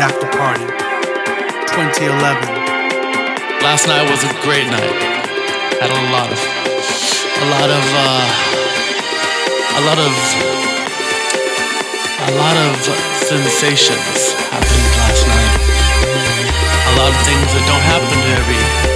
After Party, 2011. Last night was a great night. Had a lot of, a lot of, uh, a lot of, a lot of sensations happened last night. A lot of things that don't happen every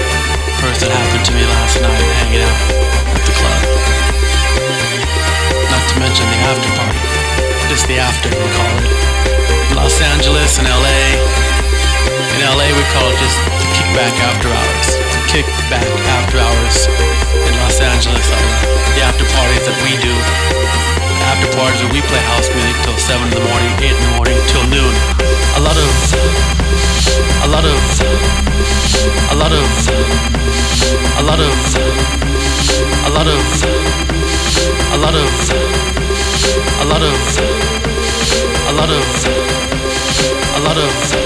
We call it just the kickback after hours. The kickback after hours in Los Angeles are the after parties that we do. After parties where we play house music till 7 in the morning, 8 in the morning, till noon. A lot of, a lot of, a lot of, a lot of, a lot of, a lot of, a lot of, a lot of, a lot of, a lot of